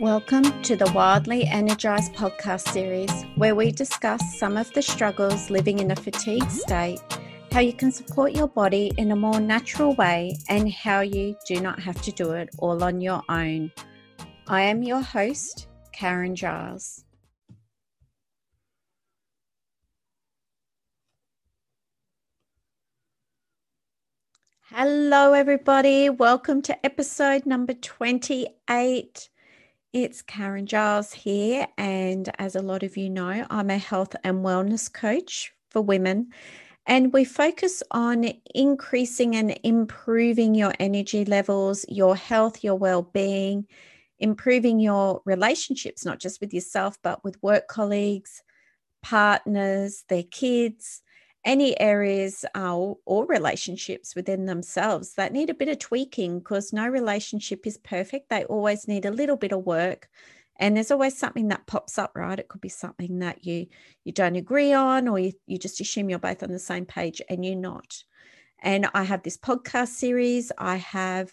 Welcome to the Wildly Energized podcast series, where we discuss some of the struggles living in a fatigued state, how you can support your body in a more natural way, and how you do not have to do it all on your own. I am your host, Karen Giles. Hello, everybody. Welcome to episode number 28. It's Karen Giles here. And as a lot of you know, I'm a health and wellness coach for women. And we focus on increasing and improving your energy levels, your health, your well being, improving your relationships, not just with yourself, but with work colleagues, partners, their kids, any areas uh, or relationships within themselves that need a bit of tweaking because no relationship is perfect. They always need a little bit of work. And there's always something that pops up, right? It could be something that you you don't agree on, or you, you just assume you're both on the same page and you're not. And I have this podcast series. I have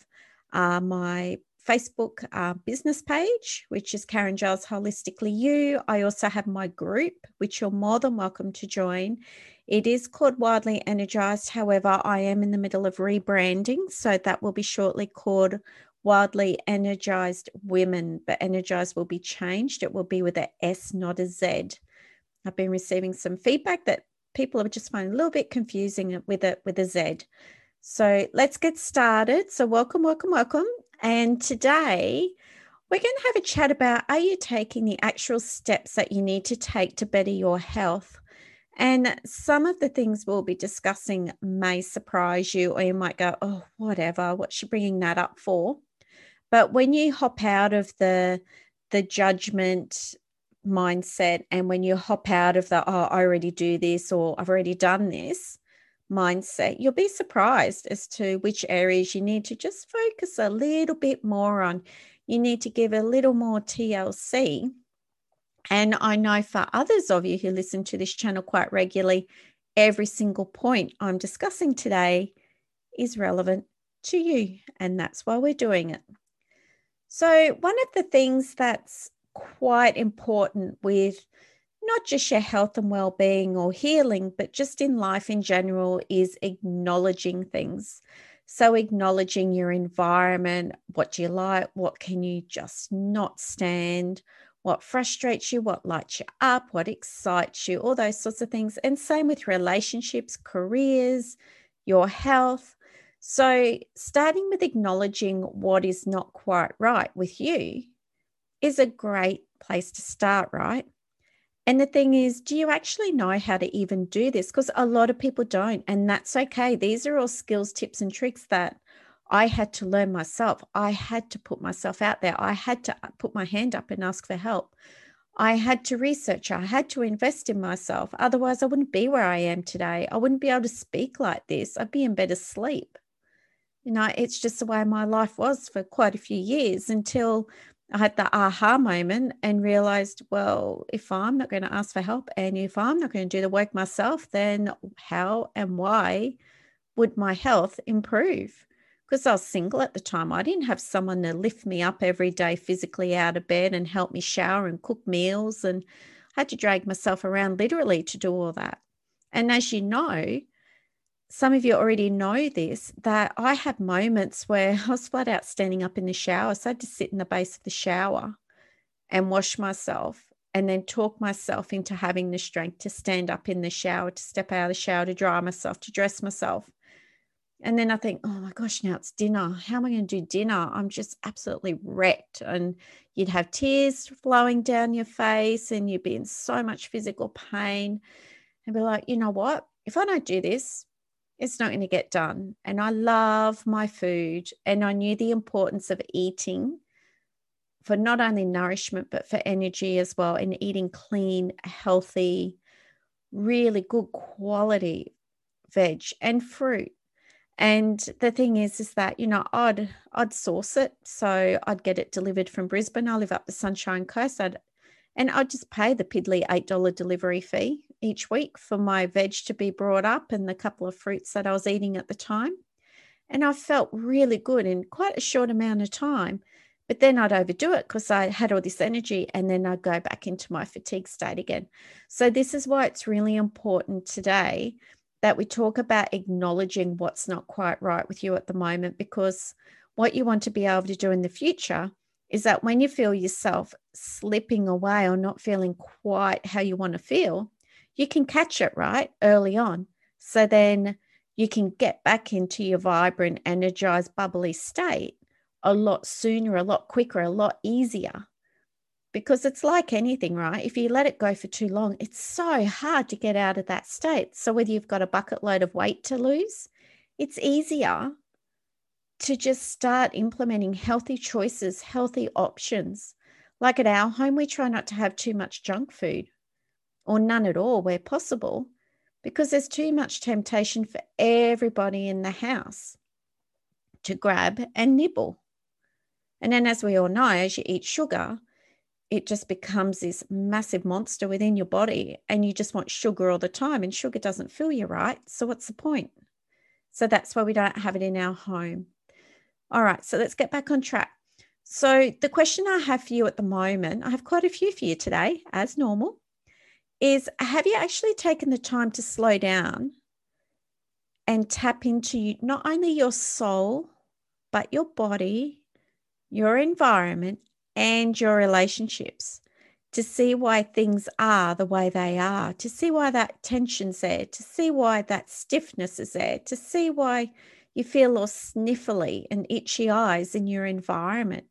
uh, my Facebook uh, business page, which is Karen Giles Holistically You. I also have my group, which you're more than welcome to join. It is called Wildly Energized. However, I am in the middle of rebranding. So that will be shortly called Wildly Energized Women, but energized will be changed. It will be with a S, not a Z. I've been receiving some feedback that people are just finding a little bit confusing with it with a Z. So let's get started. So welcome, welcome, welcome. And today we're going to have a chat about are you taking the actual steps that you need to take to better your health? And some of the things we'll be discussing may surprise you, or you might go, oh, whatever, what's she bringing that up for? But when you hop out of the the judgment mindset and when you hop out of the, oh, I already do this or I've already done this mindset, you'll be surprised as to which areas you need to just focus a little bit more on. You need to give a little more TLC and I know for others of you who listen to this channel quite regularly, every single point I'm discussing today is relevant to you. And that's why we're doing it. So, one of the things that's quite important with not just your health and well being or healing, but just in life in general is acknowledging things. So, acknowledging your environment, what do you like, what can you just not stand, what frustrates you, what lights you up, what excites you, all those sorts of things. And same with relationships, careers, your health. So, starting with acknowledging what is not quite right with you is a great place to start, right? And the thing is, do you actually know how to even do this? Because a lot of people don't, and that's okay. These are all skills, tips, and tricks that I had to learn myself. I had to put myself out there. I had to uh, put my hand up and ask for help. I had to research. I had to invest in myself. Otherwise, I wouldn't be where I am today. I wouldn't be able to speak like this. I'd be in better sleep. You know, it's just the way my life was for quite a few years until I had the aha moment and realized, well, if I'm not going to ask for help and if I'm not going to do the work myself, then how and why would my health improve? because I was single at the time, I didn't have someone to lift me up every day physically out of bed and help me shower and cook meals. And I had to drag myself around literally to do all that. And as you know, some of you already know this that I had moments where I was flat out standing up in the shower. So I had to sit in the base of the shower and wash myself and then talk myself into having the strength to stand up in the shower, to step out of the shower, to dry myself, to dress myself. And then I think, oh my gosh, now it's dinner. How am I going to do dinner? I'm just absolutely wrecked. And you'd have tears flowing down your face and you'd be in so much physical pain and be like, you know what? If I don't do this, it's not going to get done. And I love my food. And I knew the importance of eating for not only nourishment, but for energy as well, and eating clean, healthy, really good quality veg and fruit and the thing is, is that you know I'd I'd source it, so I'd get it delivered from Brisbane. I live up the Sunshine Coast, I'd, and I'd just pay the piddly eight dollar delivery fee each week for my veg to be brought up and the couple of fruits that I was eating at the time. And I felt really good in quite a short amount of time But then I'd overdo it because I had all this energy and then I'd go back into my fatigue state again. So, this is why it's really important today that we talk about acknowledging what's not quite right with you at the moment because what you want to be able to do in the future is that when you feel yourself slipping away or not feeling quite how you want to feel, you can catch it right early on. So then you can get back into your vibrant, energized, bubbly state a lot sooner, a lot quicker, a lot easier. Because it's like anything, right? If you let it go for too long, it's so hard to get out of that state. So, whether you've got a bucket load of weight to lose, it's easier to just start implementing healthy choices, healthy options. Like at our home, we try not to have too much junk food or none at all where possible because there's too much temptation for everybody in the house to grab and nibble. And then, as we all know, as you eat sugar, it just becomes this massive monster within your body, and you just want sugar all the time, and sugar doesn't fill you right. So, what's the point? So, that's why we don't have it in our home. All right, so let's get back on track. So, the question I have for you at the moment, I have quite a few for you today, as normal, is have you actually taken the time to slow down and tap into you, not only your soul, but your body, your environment, and your relationships to see why things are the way they are, to see why that tension's there, to see why that stiffness is there, to see why you feel all sniffly and itchy eyes in your environment.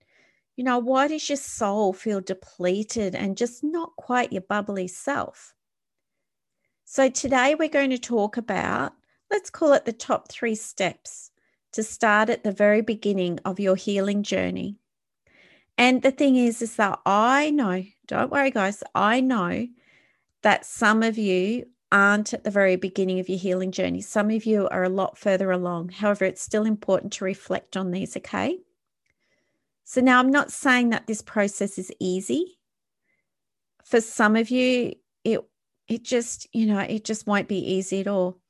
You know, why does your soul feel depleted and just not quite your bubbly self? So, today we're going to talk about, let's call it the top three steps to start at the very beginning of your healing journey. And the thing is, is that I know, don't worry, guys, I know that some of you aren't at the very beginning of your healing journey. Some of you are a lot further along. However, it's still important to reflect on these, okay? So now I'm not saying that this process is easy. For some of you, it it just, you know, it just won't be easy at all.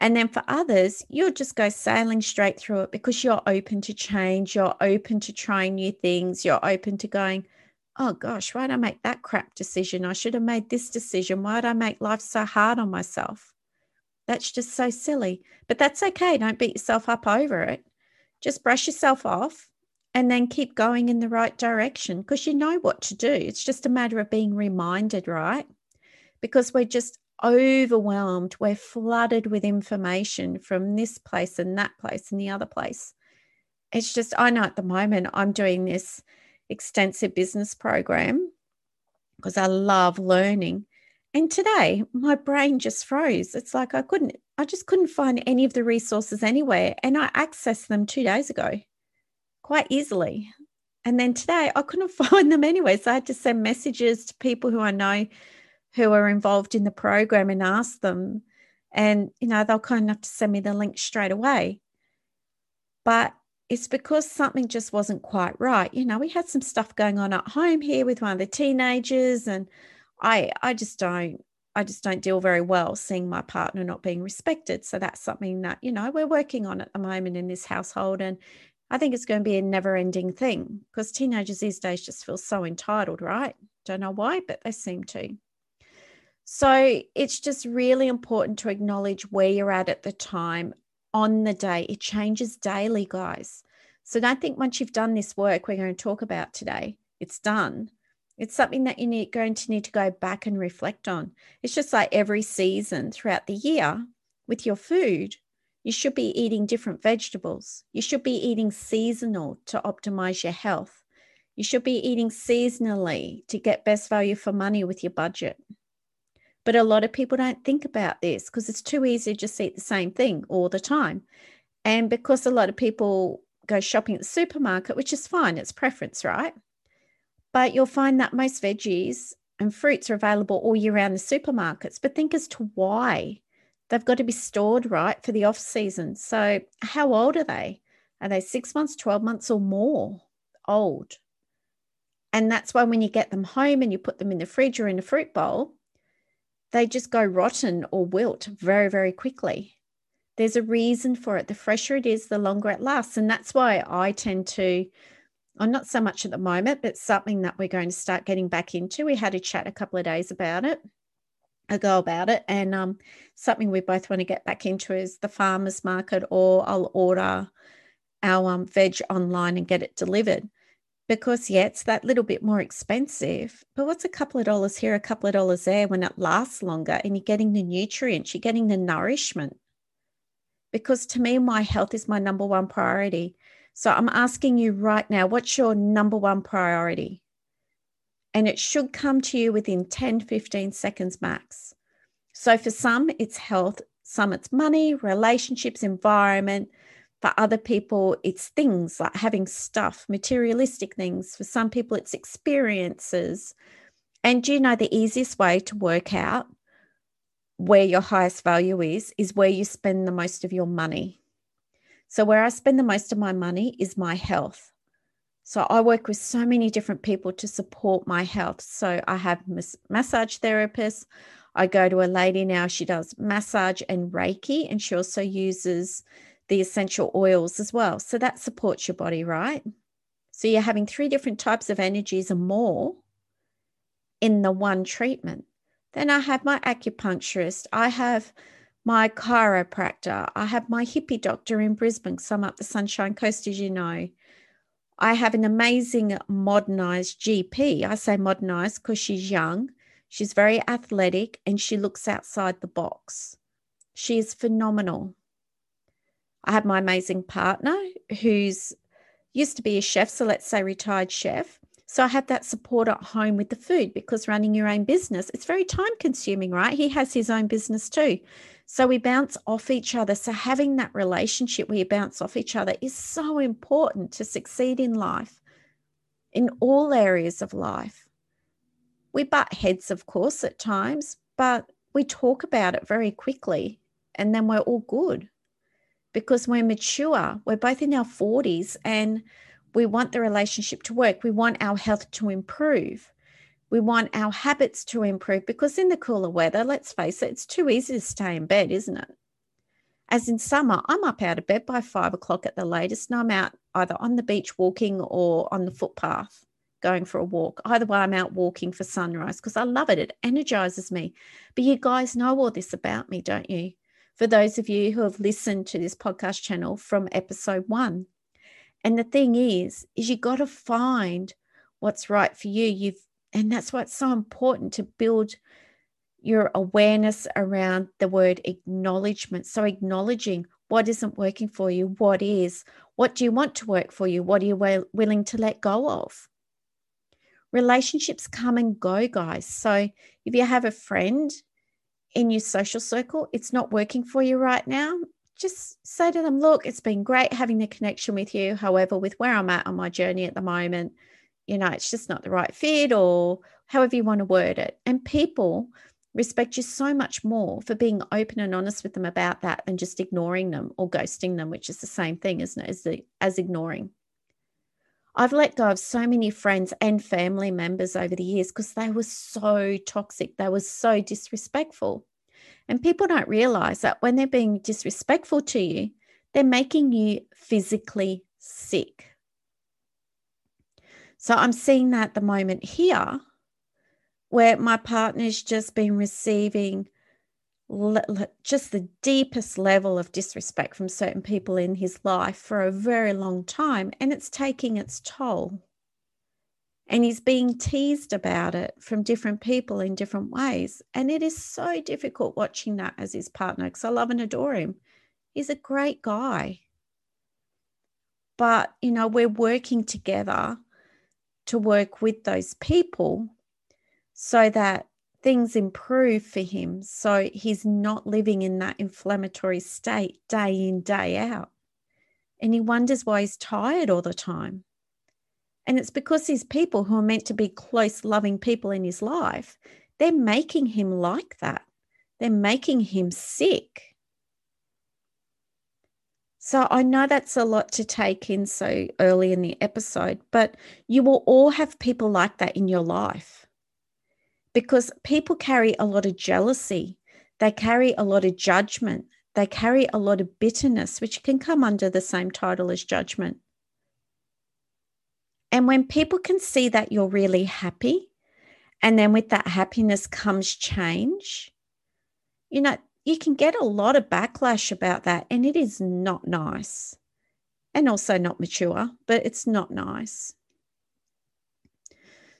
And then for others, you'll just go sailing straight through it because you're open to change, you're open to trying new things, you're open to going, oh gosh, why did I make that crap decision? I should have made this decision. Why did I make life so hard on myself? That's just so silly. But that's okay. Don't beat yourself up over it. Just brush yourself off and then keep going in the right direction because you know what to do. It's just a matter of being reminded, right? Because we're just overwhelmed. We're flooded with information from this place and that place and the other place. It's just, I know at the moment I'm doing this extensive business program because I love learning. And today my brain just froze. It's like I couldn't, I just couldn't find any of the resources anywhere. And I accessed them two days ago quite easily. And then today I couldn't find them anyway. So I had to send messages to people who I know who are involved in the program and ask them. And, you know, they'll kind enough to send me the link straight away. But it's because something just wasn't quite right. You know, we had some stuff going on at home here with one of the teenagers, and I I just don't I just don't deal very well seeing my partner not being respected. So that's something that, you know, we're working on at the moment in this household. And I think it's going to be a never ending thing because teenagers these days just feel so entitled, right? Don't know why, but they seem to. So it's just really important to acknowledge where you're at at the time on the day. It changes daily, guys. So don't think once you've done this work we're going to talk about today, it's done. It's something that you need going to need to go back and reflect on. It's just like every season throughout the year with your food. You should be eating different vegetables. You should be eating seasonal to optimize your health. You should be eating seasonally to get best value for money with your budget. But a lot of people don't think about this because it's too easy to just eat the same thing all the time. And because a lot of people go shopping at the supermarket, which is fine, it's preference, right? But you'll find that most veggies and fruits are available all year round in supermarkets. But think as to why. They've got to be stored right for the off season. So, how old are they? Are they six months, 12 months, or more old? And that's why when you get them home and you put them in the fridge or in a fruit bowl, they just go rotten or wilt very, very quickly. There's a reason for it. The fresher it is, the longer it lasts. And that's why I tend to or not so much at the moment, but something that we're going to start getting back into. We had a chat a couple of days about it, ago about it, and um, something we both want to get back into is the farmers market, or I'll order our um, veg online and get it delivered. Because, yeah, it's that little bit more expensive, but what's a couple of dollars here, a couple of dollars there when it lasts longer and you're getting the nutrients, you're getting the nourishment? Because to me, my health is my number one priority. So I'm asking you right now, what's your number one priority? And it should come to you within 10, 15 seconds max. So for some, it's health, some it's money, relationships, environment. For other people, it's things like having stuff, materialistic things. For some people, it's experiences. And you know the easiest way to work out where your highest value is, is where you spend the most of your money? So, where I spend the most of my money is my health. So, I work with so many different people to support my health. So, I have massage therapists. I go to a lady now, she does massage and Reiki, and she also uses the essential oils as well. So, that supports your body, right? So, you're having three different types of energies and more in the one treatment. Then I have my acupuncturist. I have my chiropractor. I have my hippie doctor in Brisbane, I'm up the Sunshine Coast, as you know. I have an amazing modernized GP. I say modernized because she's young, she's very athletic, and she looks outside the box. She is phenomenal. I have my amazing partner who's used to be a chef, so let's say retired chef. So I have that support at home with the food because running your own business, it's very time consuming, right? He has his own business too. So we bounce off each other. So having that relationship where you bounce off each other is so important to succeed in life, in all areas of life. We butt heads, of course, at times, but we talk about it very quickly and then we're all good because we're mature. We're both in our 40s and we want the relationship to work. We want our health to improve. We want our habits to improve because in the cooler weather, let's face it, it's too easy to stay in bed, isn't it? As in summer, I'm up out of bed by five o'clock at the latest, and I'm out either on the beach walking or on the footpath going for a walk. Either way, I'm out walking for sunrise because I love it. It energizes me. But you guys know all this about me, don't you? For those of you who have listened to this podcast channel from episode one. And the thing is, is you got to find what's right for you. You've and that's why it's so important to build your awareness around the word acknowledgement. So, acknowledging what isn't working for you, what is, what do you want to work for you, what are you willing to let go of? Relationships come and go, guys. So, if you have a friend in your social circle, it's not working for you right now, just say to them, Look, it's been great having the connection with you. However, with where I'm at on my journey at the moment, you know, it's just not the right fit or however you want to word it. And people respect you so much more for being open and honest with them about that than just ignoring them or ghosting them, which is the same thing, isn't it, as, the, as ignoring. I've let go of so many friends and family members over the years because they were so toxic. They were so disrespectful. And people don't realize that when they're being disrespectful to you, they're making you physically sick. So I'm seeing that at the moment here, where my partner's just been receiving just the deepest level of disrespect from certain people in his life for a very long time, and it's taking its toll. And he's being teased about it from different people in different ways. And it is so difficult watching that as his partner because I love and adore him. He's a great guy. But, you know, we're working together to work with those people so that things improve for him. So he's not living in that inflammatory state day in, day out. And he wonders why he's tired all the time. And it's because these people who are meant to be close, loving people in his life, they're making him like that. They're making him sick. So I know that's a lot to take in so early in the episode, but you will all have people like that in your life because people carry a lot of jealousy, they carry a lot of judgment, they carry a lot of bitterness, which can come under the same title as judgment. And when people can see that you're really happy, and then with that happiness comes change, you know, you can get a lot of backlash about that, and it is not nice and also not mature, but it's not nice.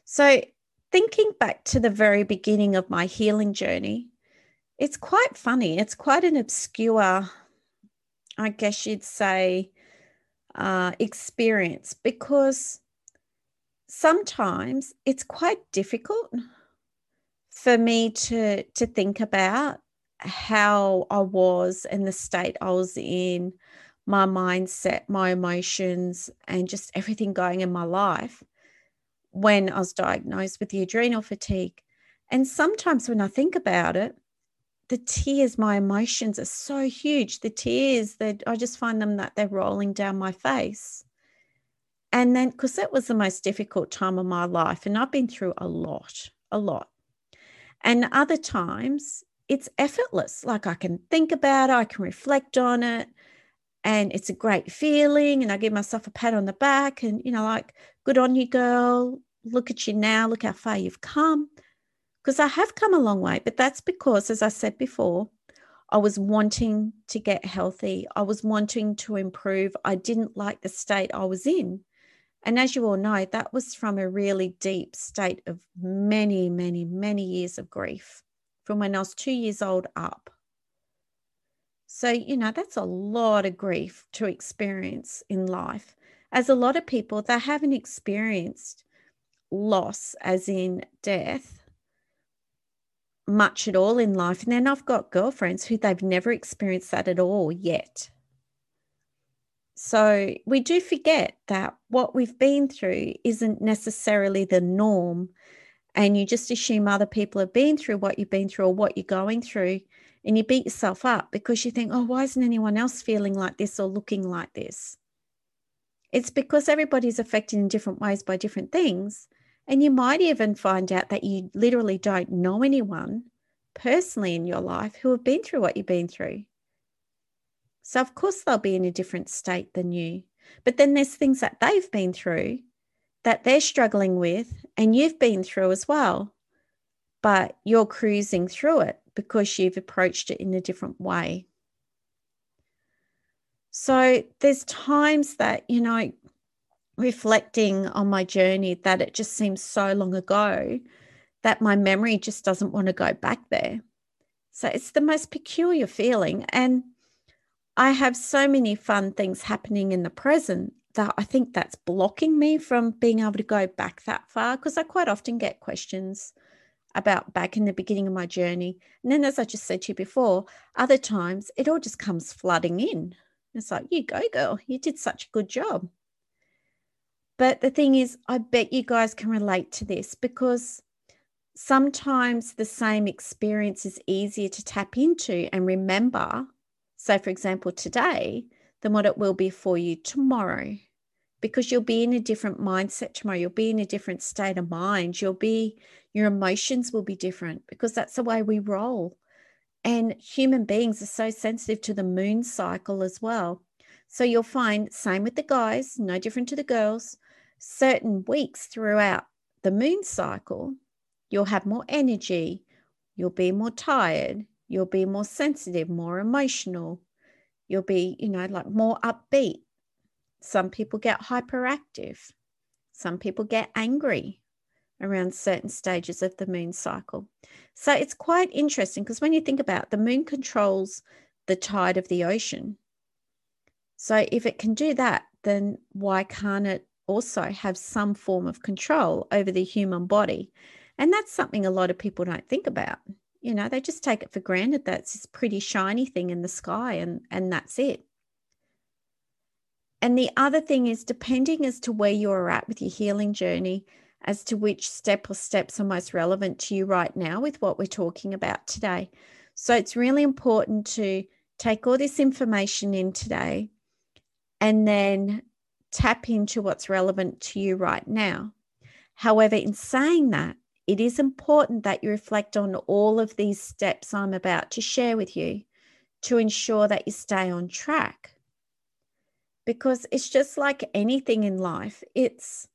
So, thinking back to the very beginning of my healing journey, it's quite funny. It's quite an obscure, I guess you'd say, uh, experience because sometimes it's quite difficult for me to to think about how I was and the state I was in, my mindset, my emotions, and just everything going in my life when I was diagnosed with the adrenal fatigue. And sometimes when I think about it, the tears, my emotions are so huge. The tears that I just find them that they're rolling down my face. And then, because that was the most difficult time of my life, and I've been through a lot, a lot. And other times it's effortless. Like I can think about it, I can reflect on it, and it's a great feeling. And I give myself a pat on the back and, you know, like, good on you, girl. Look at you now. Look how far you've come. Because I have come a long way, but that's because, as I said before, I was wanting to get healthy. I was wanting to improve. I didn't like the state I was in. And as you all know, that was from a really deep state of many, many, many years of grief from when I was two years old up. So, you know, that's a lot of grief to experience in life. As a lot of people, they haven't experienced loss, as in death, much at all in life. And then I've got girlfriends who they've never experienced that at all yet. So we do forget that what we've been through isn't necessarily the norm. And you just assume other people have been through what you've been through or what you're going through. And you beat yourself up because you think, oh, why isn't anyone else feeling like this or looking like this? It's because everybody's affected in different ways by different things. And you might even find out that you literally don't know anyone personally in your life who have been through what you've been through. So, of course, they'll be in a different state than you. But then there's things that they've been through that they're struggling with, and you've been through as well. But you're cruising through it because you've approached it in a different way. So, there's times that, you know, reflecting on my journey, that it just seems so long ago that my memory just doesn't want to go back there. So, it's the most peculiar feeling. And I have so many fun things happening in the present that I think that's blocking me from being able to go back that far because I quite often get questions about back in the beginning of my journey. And then, as I just said to you before, other times it all just comes flooding in. It's like, you go, girl, you did such a good job. But the thing is, I bet you guys can relate to this because sometimes the same experience is easier to tap into and remember so, for example, today, than what it will be for you tomorrow, because you'll be in a different mindset tomorrow. You'll be in a different state of mind. You'll be, your emotions will be different because that's the way we roll. And human beings are so sensitive to the moon cycle as well. So you'll find, same with the guys, no different to the girls, certain weeks throughout the moon cycle, you'll have more energy, you'll be more tired, You'll be more sensitive, more emotional. You'll be, you know, like more upbeat. Some people get hyperactive. Some people get angry around certain stages of the moon cycle. So it's quite interesting because when you think about it, the moon controls the tide of the ocean. So if it can do that, then why can't it also have some form of control over the human body? And that's something a lot of people don't think about you know they just take it for granted that it's this pretty shiny thing in the sky and and that's it. And the other thing is depending as to where you're at with your healing journey as to which step or steps are most relevant to you right now with what we're talking about today. So it's really important to take all this information in today and then tap into what's relevant to you right now. However in saying that it is important that you reflect on all of these steps I'm about to share with you to ensure that you stay on track. Because it's just like anything in life, it's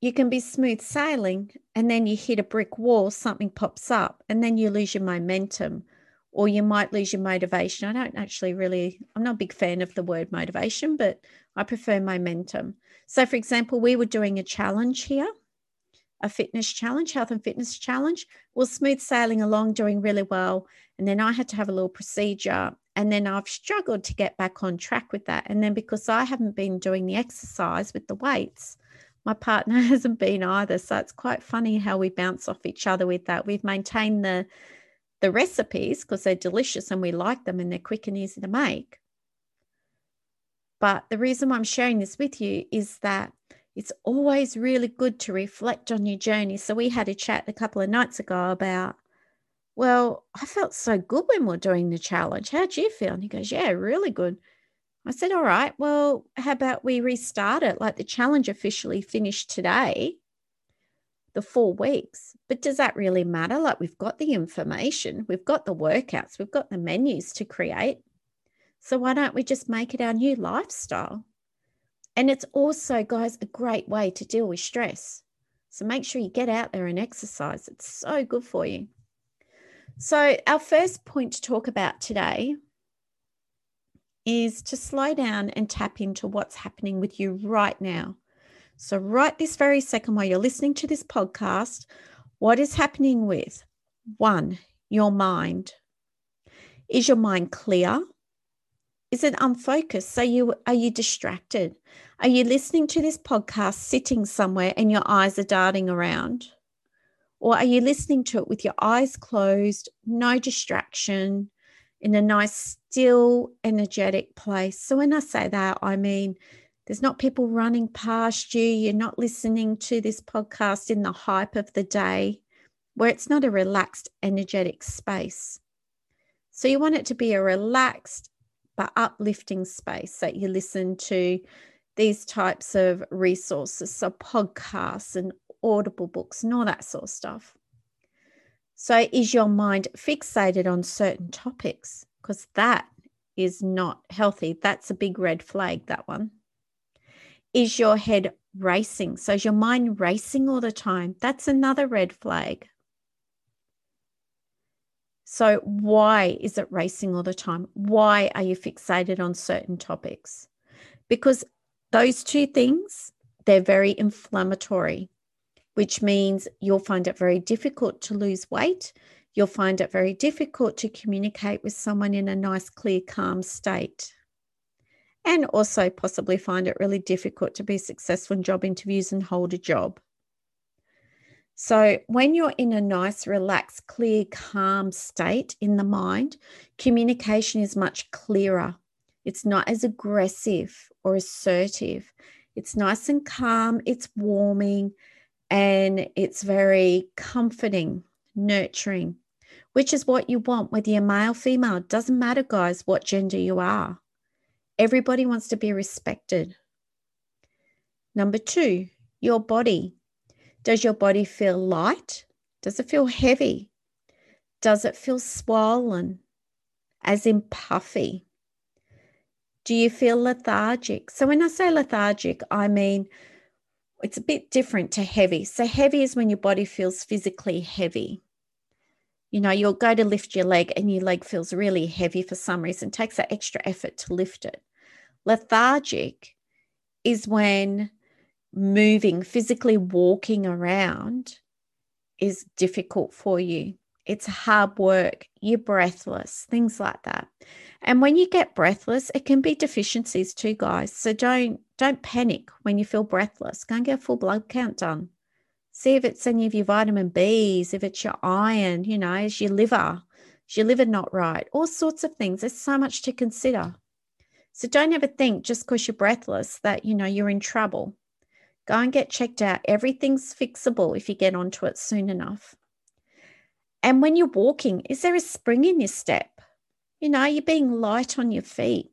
you can be smooth sailing and then you hit a brick wall, something pops up, and then you lose your momentum or you might lose your motivation. I don't actually really, I'm not a big fan of the word motivation, but I prefer momentum. So, for example, we were doing a challenge here, a fitness challenge, health and fitness challenge. We're smooth sailing along, doing really well. And then I had to have a little procedure. And then I've struggled to get back on track with that. And then because I haven't been doing the exercise with the weights, my partner hasn't been either. So it's quite funny how we bounce off each other with that. We've maintained the the recipes because they're delicious and we like them and they're quick and easy to make. But the reason why I'm sharing this with you is that it's always really good to reflect on your journey. So we had a chat a couple of nights ago about, well, I felt so good when we are doing the challenge. How'd you feel? And he goes, yeah, really good. I said, all right, well, how about we restart it? Like the challenge officially finished today the four weeks. But does that really matter? Like we've got the information, we've got the workouts, we've got the menus to create. So why don't we just make it our new lifestyle? And it's also, guys, a great way to deal with stress. So make sure you get out there and exercise. It's so good for you. So, our first point to talk about today is to slow down and tap into what's happening with you right now. So, right this very second, while you're listening to this podcast, what is happening with one, your mind? Is your mind clear? Is it unfocused? So, you are you distracted? Are you listening to this podcast sitting somewhere and your eyes are darting around? Or are you listening to it with your eyes closed, no distraction, in a nice, still, energetic place? So, when I say that, I mean there's not people running past you. You're not listening to this podcast in the hype of the day where it's not a relaxed, energetic space. So you want it to be a relaxed but uplifting space that you listen to these types of resources, so podcasts and audible books and all that sort of stuff. So, is your mind fixated on certain topics? Because that is not healthy. That's a big red flag, that one. Is your head racing? So is your mind racing all the time? That's another red flag. So, why is it racing all the time? Why are you fixated on certain topics? Because those two things, they're very inflammatory, which means you'll find it very difficult to lose weight. You'll find it very difficult to communicate with someone in a nice, clear, calm state and also possibly find it really difficult to be successful in job interviews and hold a job. So, when you're in a nice, relaxed, clear, calm state in the mind, communication is much clearer. It's not as aggressive or assertive. It's nice and calm, it's warming, and it's very comforting, nurturing, which is what you want, whether you're male, female. Doesn't matter, guys, what gender you are. Everybody wants to be respected. Number two, your body. Does your body feel light? Does it feel heavy? Does it feel swollen, as in puffy? Do you feel lethargic? So, when I say lethargic, I mean it's a bit different to heavy. So, heavy is when your body feels physically heavy. You know, you'll go to lift your leg and your leg feels really heavy for some reason, takes that extra effort to lift it. Lethargic is when moving, physically walking around is difficult for you. It's hard work, you're breathless, things like that. And when you get breathless, it can be deficiencies too, guys. So don't don't panic when you feel breathless. Go and get a full blood count done. See if it's any of your vitamin Bs, if it's your iron, you know, is your liver, is your liver not right? All sorts of things. There's so much to consider. So don't ever think just because you're breathless that, you know, you're in trouble. Go and get checked out. Everything's fixable if you get onto it soon enough. And when you're walking, is there a spring in your step? You know, you're being light on your feet.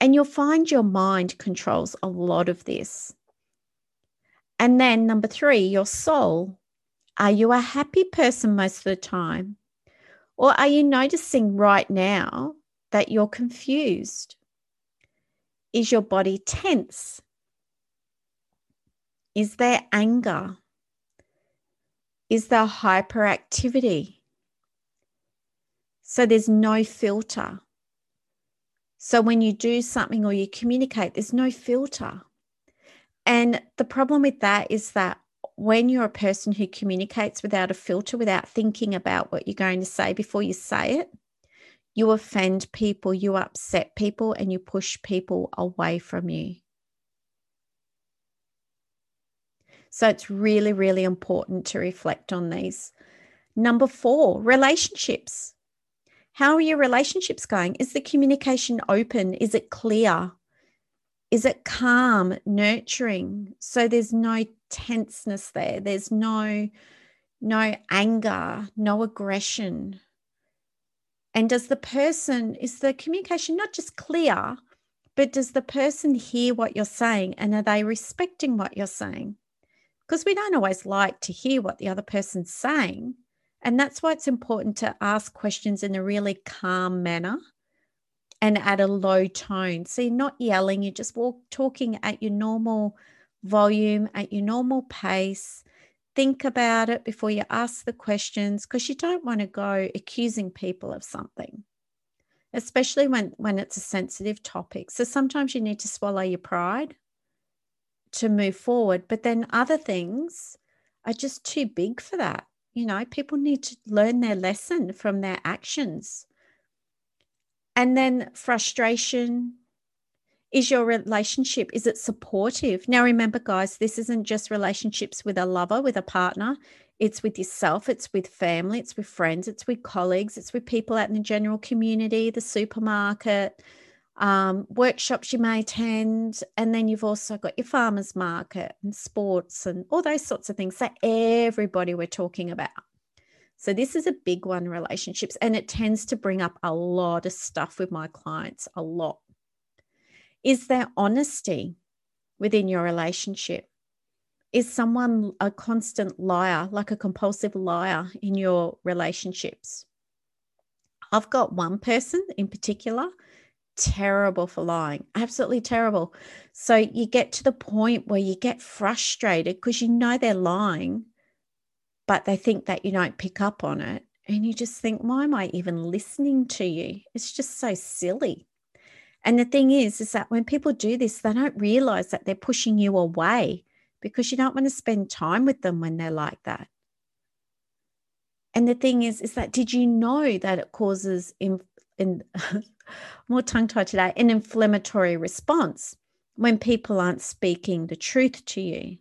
And you'll find your mind controls a lot of this. And then number three, your soul. Are you a happy person most of the time? Or are you noticing right now that you're confused? Is your body tense? Is there anger? Is there hyperactivity? So there's no filter. So when you do something or you communicate, there's no filter. And the problem with that is that when you're a person who communicates without a filter, without thinking about what you're going to say before you say it, you offend people, you upset people, and you push people away from you. So it's really, really important to reflect on these. Number four, relationships. How are your relationships going? Is the communication open? Is it clear? Is it calm, nurturing? So there's no tenseness there. There's no no anger, no aggression. And does the person is the communication not just clear, but does the person hear what you're saying and are they respecting what you're saying? Because we don't always like to hear what the other person's saying. And that's why it's important to ask questions in a really calm manner and at a low tone. So you're not yelling, you're just walk, talking at your normal volume, at your normal pace. Think about it before you ask the questions because you don't want to go accusing people of something, especially when, when it's a sensitive topic. So sometimes you need to swallow your pride to move forward. But then other things are just too big for that. You know, people need to learn their lesson from their actions. And then frustration. Is your relationship, is it supportive? Now, remember, guys, this isn't just relationships with a lover, with a partner. It's with yourself, it's with family, it's with friends, it's with colleagues, it's with people out in the general community, the supermarket, um, workshops you may attend, and then you've also got your farmers market and sports and all those sorts of things. So, everybody we're talking about. So, this is a big one relationships, and it tends to bring up a lot of stuff with my clients, a lot. Is there honesty within your relationship? Is someone a constant liar, like a compulsive liar in your relationships? I've got one person in particular terrible for lying, absolutely terrible. So you get to the point where you get frustrated because you know they're lying, but they think that you don't pick up on it. And you just think, why am I even listening to you? It's just so silly. And the thing is, is that when people do this, they don't realize that they're pushing you away because you don't want to spend time with them when they're like that. And the thing is, is that did you know that it causes in, in more tongue tied today, an inflammatory response when people aren't speaking the truth to you,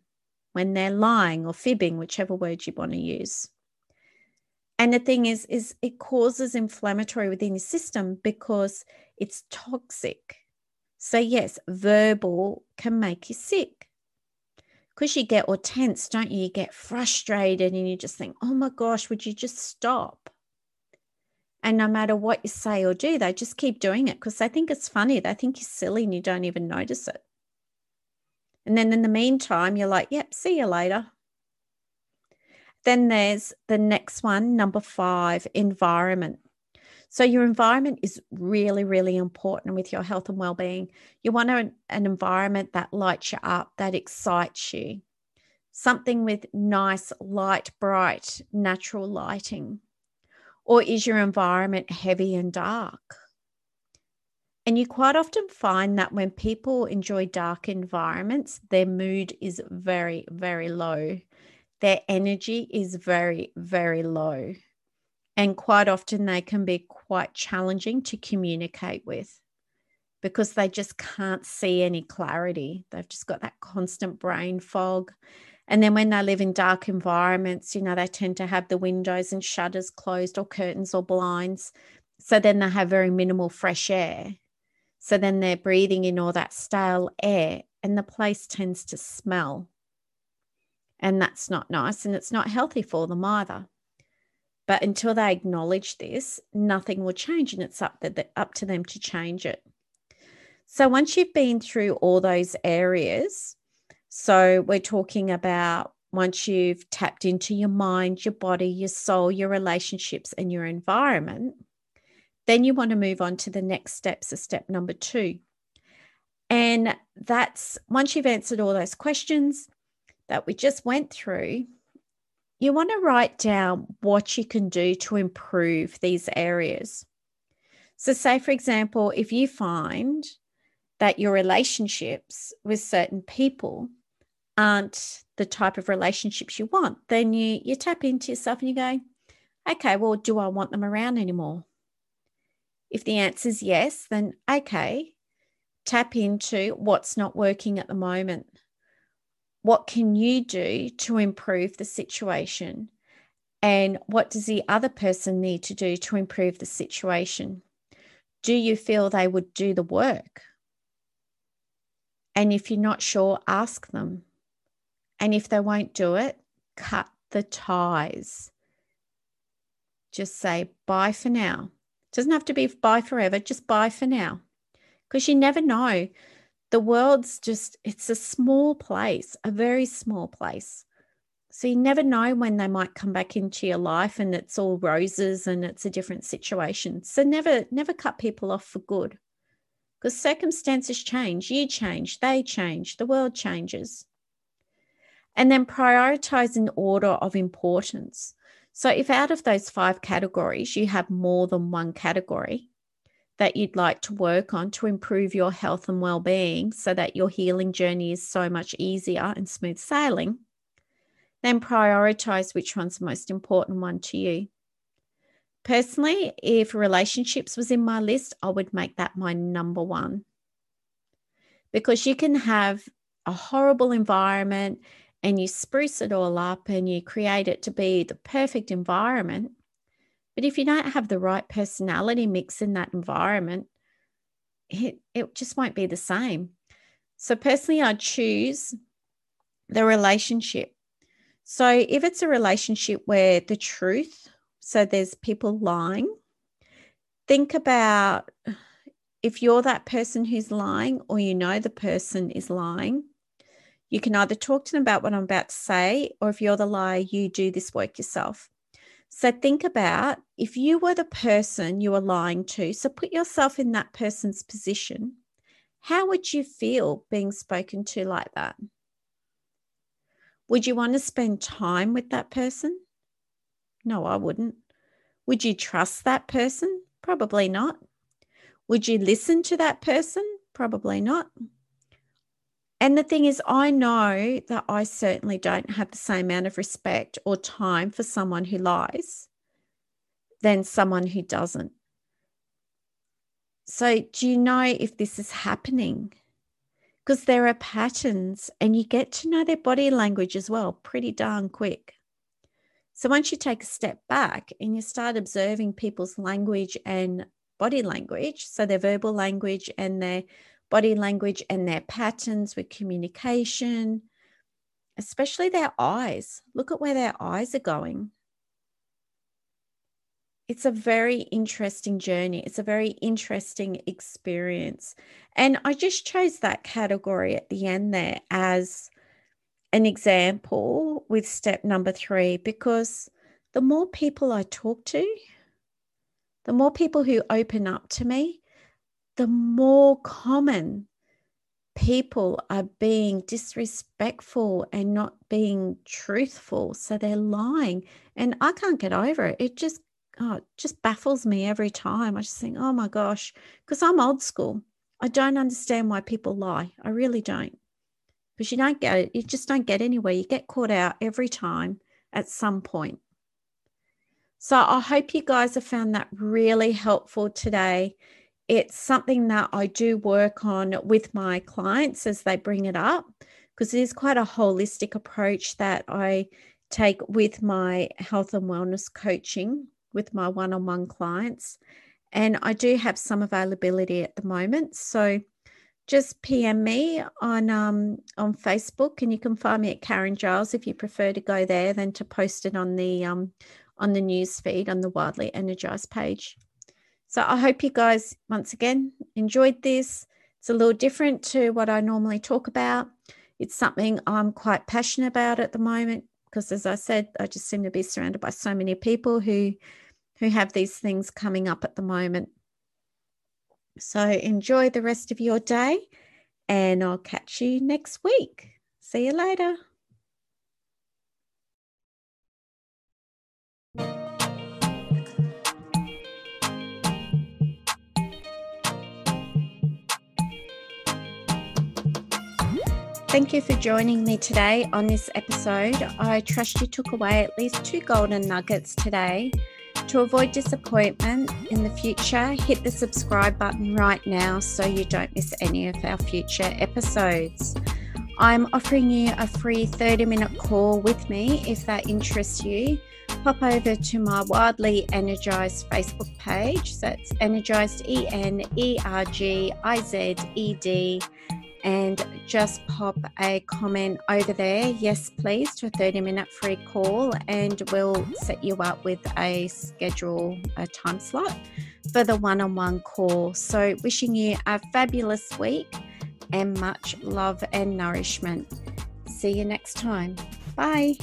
when they're lying or fibbing, whichever word you want to use. And the thing is, is it causes inflammatory within your system because it's toxic. So yes, verbal can make you sick. Because you get all tense, don't you? You get frustrated and you just think, oh my gosh, would you just stop? And no matter what you say or do, they just keep doing it because they think it's funny. They think you're silly and you don't even notice it. And then in the meantime, you're like, yep, see you later. Then there's the next one, number five, environment. So, your environment is really, really important with your health and well-being. You want an, an environment that lights you up, that excites you, something with nice, light, bright, natural lighting. Or is your environment heavy and dark? And you quite often find that when people enjoy dark environments, their mood is very, very low. Their energy is very, very low. And quite often they can be quite challenging to communicate with because they just can't see any clarity. They've just got that constant brain fog. And then when they live in dark environments, you know, they tend to have the windows and shutters closed or curtains or blinds. So then they have very minimal fresh air. So then they're breathing in all that stale air and the place tends to smell. And that's not nice and it's not healthy for them either. But until they acknowledge this, nothing will change and it's up, the, up to them to change it. So once you've been through all those areas, so we're talking about once you've tapped into your mind, your body, your soul, your relationships, and your environment, then you want to move on to the next steps, so step number two. And that's once you've answered all those questions, that we just went through, you want to write down what you can do to improve these areas. So, say, for example, if you find that your relationships with certain people aren't the type of relationships you want, then you, you tap into yourself and you go, okay, well, do I want them around anymore? If the answer is yes, then okay, tap into what's not working at the moment. What can you do to improve the situation? And what does the other person need to do to improve the situation? Do you feel they would do the work? And if you're not sure, ask them. And if they won't do it, cut the ties. Just say bye for now. Doesn't have to be bye forever, just bye for now. Because you never know. The world's just, it's a small place, a very small place. So you never know when they might come back into your life and it's all roses and it's a different situation. So never, never cut people off for good. Because circumstances change, you change, they change, the world changes. And then prioritize in order of importance. So, if out of those five categories, you have more than one category that you'd like to work on to improve your health and well being so that your healing journey is so much easier and smooth sailing, then prioritize which one's the most important one to you. Personally, if relationships was in my list, I would make that my number one. Because you can have a horrible environment and you spruce it all up and you create it to be the perfect environment. But if you don't have the right personality mix in that environment, it, it just won't be the same. So, personally, I choose the relationship. So, if it's a relationship where the truth, so there's people lying, think about if you're that person who's lying or you know the person is lying, you can either talk to them about what I'm about to say, or if you're the liar, you do this work yourself. So think about if you were the person you were lying to, so put yourself in that person's position. How would you feel being spoken to like that? Would you want to spend time with that person? No, I wouldn't. Would you trust that person? Probably not. Would you listen to that person? Probably not. And the thing is, I know that I certainly don't have the same amount of respect or time for someone who lies than someone who doesn't. So, do you know if this is happening? Because there are patterns, and you get to know their body language as well pretty darn quick. So, once you take a step back and you start observing people's language and body language, so their verbal language and their body language and their patterns with communication, especially their eyes. Look at where their eyes are going. It's a very interesting journey. It's a very interesting experience. And I just chose that category at the end there as an example with step number three because the more people I talk to, the more people who open up to me, the more common people are being disrespectful and not being truthful. So they're lying. And I can't get over it. It just, oh, it just baffles me every time. I just think, oh my gosh, because I'm old school. I don't understand why people lie. I really don't. Because you don't get it. You just don't get anywhere. You get caught out every time at some point. So I hope you guys have found that really helpful today it's something that I do work on with my clients as they bring it up because it is quite a holistic approach that I take with my health and wellness coaching with my one on one clients. And I do have some availability at the moment. So just PM me on um, on Facebook, and you can find me at Karen Giles if you prefer to go there than to post it on the um, on the news feed on the Wildly Energized page. So I hope you guys, once again, enjoyed this. It's a little different to what I normally talk about. It's something I'm quite passionate about at the moment because, as I said, I just seem to be surrounded by so many people who who have these things coming up at the moment. So enjoy the rest of your day, and I'll catch you next week. See you later. Thank you for joining me today on this episode. I trust you took away at least two golden nuggets today. To avoid disappointment in the future, hit the subscribe button right now so you don't miss any of our future episodes. I'm offering you a free 30 minute call with me if that interests you. Pop over to my Wildly Energized Facebook page. That's Energized E N E R G I Z E D and just pop a comment over there. Yes, please, to a 30 minute free call, and we'll set you up with a schedule, a time slot for the one on one call. So, wishing you a fabulous week and much love and nourishment. See you next time. Bye.